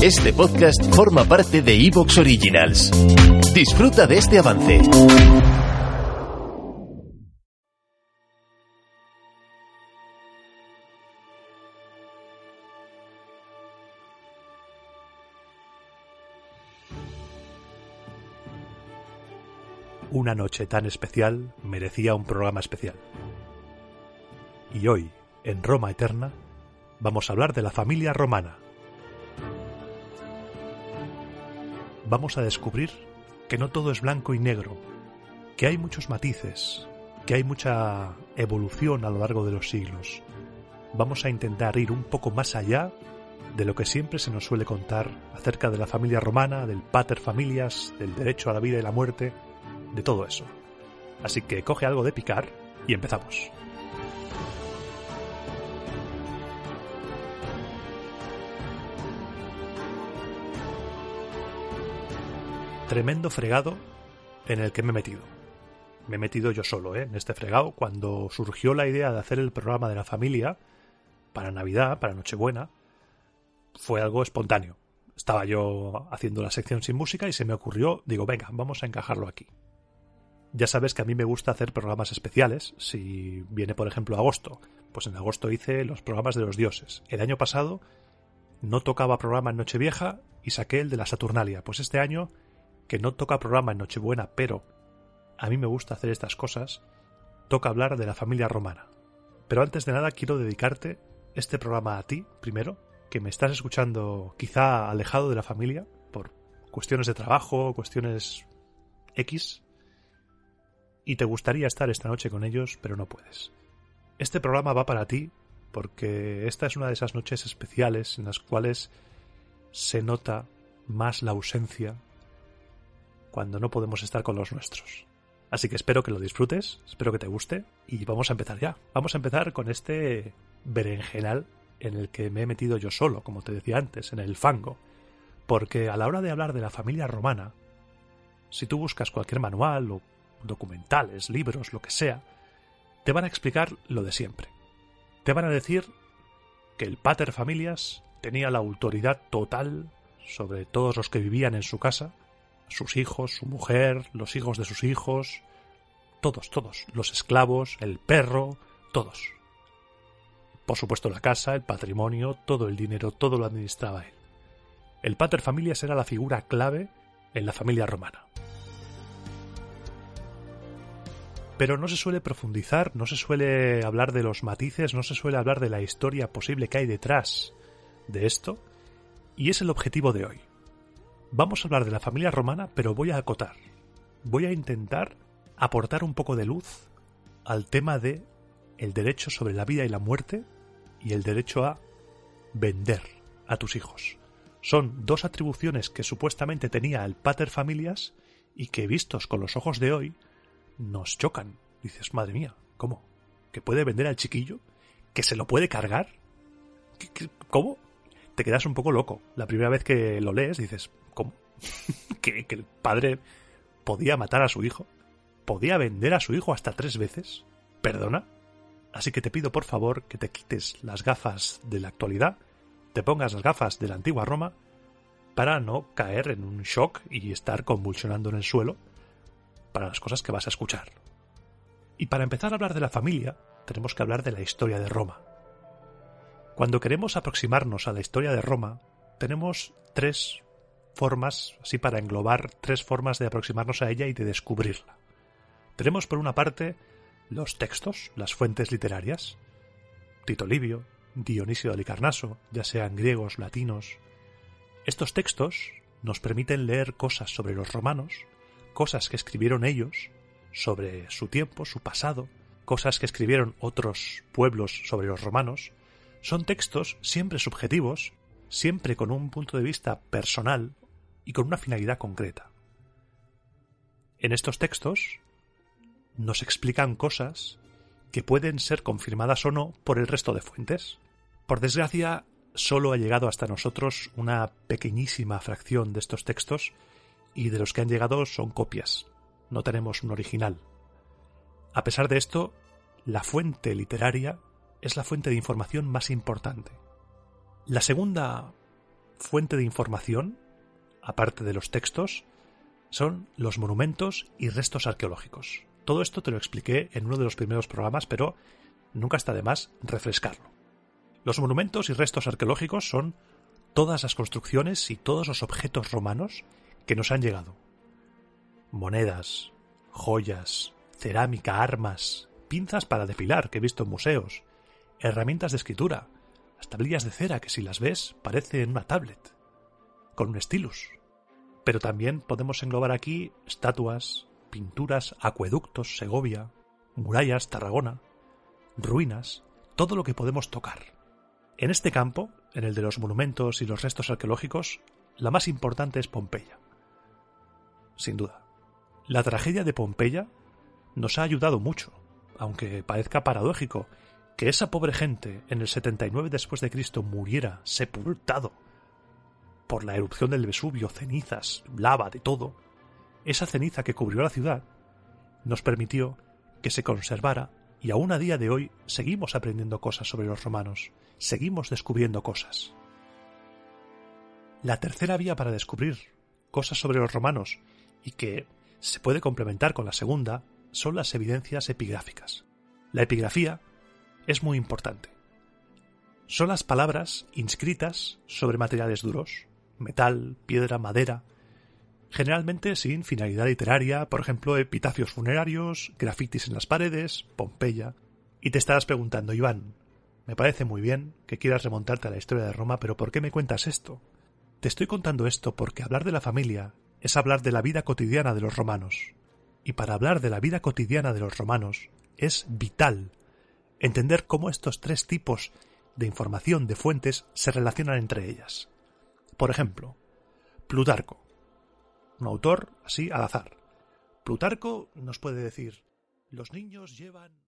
Este podcast forma parte de Evox Originals. Disfruta de este avance. Una noche tan especial merecía un programa especial. Y hoy, en Roma Eterna, vamos a hablar de la familia romana. Vamos a descubrir que no todo es blanco y negro, que hay muchos matices, que hay mucha evolución a lo largo de los siglos. Vamos a intentar ir un poco más allá de lo que siempre se nos suele contar acerca de la familia romana, del pater familias, del derecho a la vida y la muerte, de todo eso. Así que coge algo de picar y empezamos. Tremendo fregado en el que me he metido. Me he metido yo solo, ¿eh? En este fregado. Cuando surgió la idea de hacer el programa de la familia, para Navidad, para Nochebuena, fue algo espontáneo. Estaba yo haciendo la sección sin música y se me ocurrió, digo, venga, vamos a encajarlo aquí. Ya sabes que a mí me gusta hacer programas especiales. Si viene, por ejemplo, agosto, pues en agosto hice los programas de los dioses. El año pasado no tocaba programa en Nochevieja y saqué el de la Saturnalia. Pues este año, que no toca programa en Nochebuena, pero a mí me gusta hacer estas cosas, toca hablar de la familia romana. Pero antes de nada quiero dedicarte este programa a ti, primero, que me estás escuchando quizá alejado de la familia, por cuestiones de trabajo, cuestiones X, y te gustaría estar esta noche con ellos, pero no puedes. Este programa va para ti porque esta es una de esas noches especiales en las cuales se nota más la ausencia cuando no podemos estar con los nuestros. Así que espero que lo disfrutes, espero que te guste y vamos a empezar ya. Vamos a empezar con este berenjenal en el que me he metido yo solo, como te decía antes, en el fango. Porque a la hora de hablar de la familia romana, si tú buscas cualquier manual o documentales, libros, lo que sea, te van a explicar lo de siempre. Te van a decir que el pater familias tenía la autoridad total sobre todos los que vivían en su casa, sus hijos, su mujer, los hijos de sus hijos, todos, todos, los esclavos, el perro, todos. Por supuesto la casa, el patrimonio, todo el dinero, todo lo administraba él. El pater familias era la figura clave en la familia romana. pero no se suele profundizar, no se suele hablar de los matices, no se suele hablar de la historia posible que hay detrás de esto, y es el objetivo de hoy. Vamos a hablar de la familia romana, pero voy a acotar. Voy a intentar aportar un poco de luz al tema de el derecho sobre la vida y la muerte y el derecho a vender a tus hijos. Son dos atribuciones que supuestamente tenía el pater familias y que vistos con los ojos de hoy nos chocan. Dices, madre mía, ¿cómo? ¿Que puede vender al chiquillo? ¿Que se lo puede cargar? cómo Te quedas un poco loco. La primera vez que lo lees dices, ¿cómo? ¿Que, ¿Que el padre podía matar a su hijo? ¿Podía vender a su hijo hasta tres veces? ¿Perdona? Así que te pido por favor que te quites las gafas de la actualidad, te pongas las gafas de la antigua Roma, para no caer en un shock y estar convulsionando en el suelo para las cosas que vas a escuchar. Y para empezar a hablar de la familia, tenemos que hablar de la historia de Roma. Cuando queremos aproximarnos a la historia de Roma, tenemos tres formas, así para englobar tres formas de aproximarnos a ella y de descubrirla. Tenemos por una parte los textos, las fuentes literarias, Tito Livio, Dionisio de Alicarnaso, ya sean griegos, latinos. Estos textos nos permiten leer cosas sobre los romanos cosas que escribieron ellos sobre su tiempo, su pasado, cosas que escribieron otros pueblos sobre los romanos, son textos siempre subjetivos, siempre con un punto de vista personal y con una finalidad concreta. En estos textos nos explican cosas que pueden ser confirmadas o no por el resto de fuentes. Por desgracia, solo ha llegado hasta nosotros una pequeñísima fracción de estos textos y de los que han llegado son copias. No tenemos un original. A pesar de esto, la fuente literaria es la fuente de información más importante. La segunda fuente de información, aparte de los textos, son los monumentos y restos arqueológicos. Todo esto te lo expliqué en uno de los primeros programas, pero nunca está de más refrescarlo. Los monumentos y restos arqueológicos son todas las construcciones y todos los objetos romanos que nos han llegado. Monedas, joyas, cerámica, armas, pinzas para depilar que he visto en museos, herramientas de escritura, las tablillas de cera que si las ves parecen una tablet, con un stylus. Pero también podemos englobar aquí estatuas, pinturas, acueductos, Segovia, murallas, Tarragona, ruinas, todo lo que podemos tocar. En este campo, en el de los monumentos y los restos arqueológicos, la más importante es Pompeya. Sin duda. La tragedia de Pompeya nos ha ayudado mucho, aunque parezca paradójico que esa pobre gente en el 79 después de Cristo muriera sepultado por la erupción del Vesubio, cenizas, lava, de todo, esa ceniza que cubrió la ciudad nos permitió que se conservara y aún a día de hoy seguimos aprendiendo cosas sobre los romanos, seguimos descubriendo cosas. La tercera vía para descubrir cosas sobre los romanos y que se puede complementar con la segunda son las evidencias epigráficas. La epigrafía es muy importante. Son las palabras inscritas sobre materiales duros, metal, piedra, madera, generalmente sin finalidad literaria, por ejemplo, epitafios funerarios, grafitis en las paredes, Pompeya. Y te estarás preguntando, Iván, me parece muy bien que quieras remontarte a la historia de Roma, pero ¿por qué me cuentas esto? Te estoy contando esto porque hablar de la familia es hablar de la vida cotidiana de los romanos. Y para hablar de la vida cotidiana de los romanos es vital entender cómo estos tres tipos de información de fuentes se relacionan entre ellas. Por ejemplo, Plutarco, un autor así al azar. Plutarco nos puede decir, los niños llevan...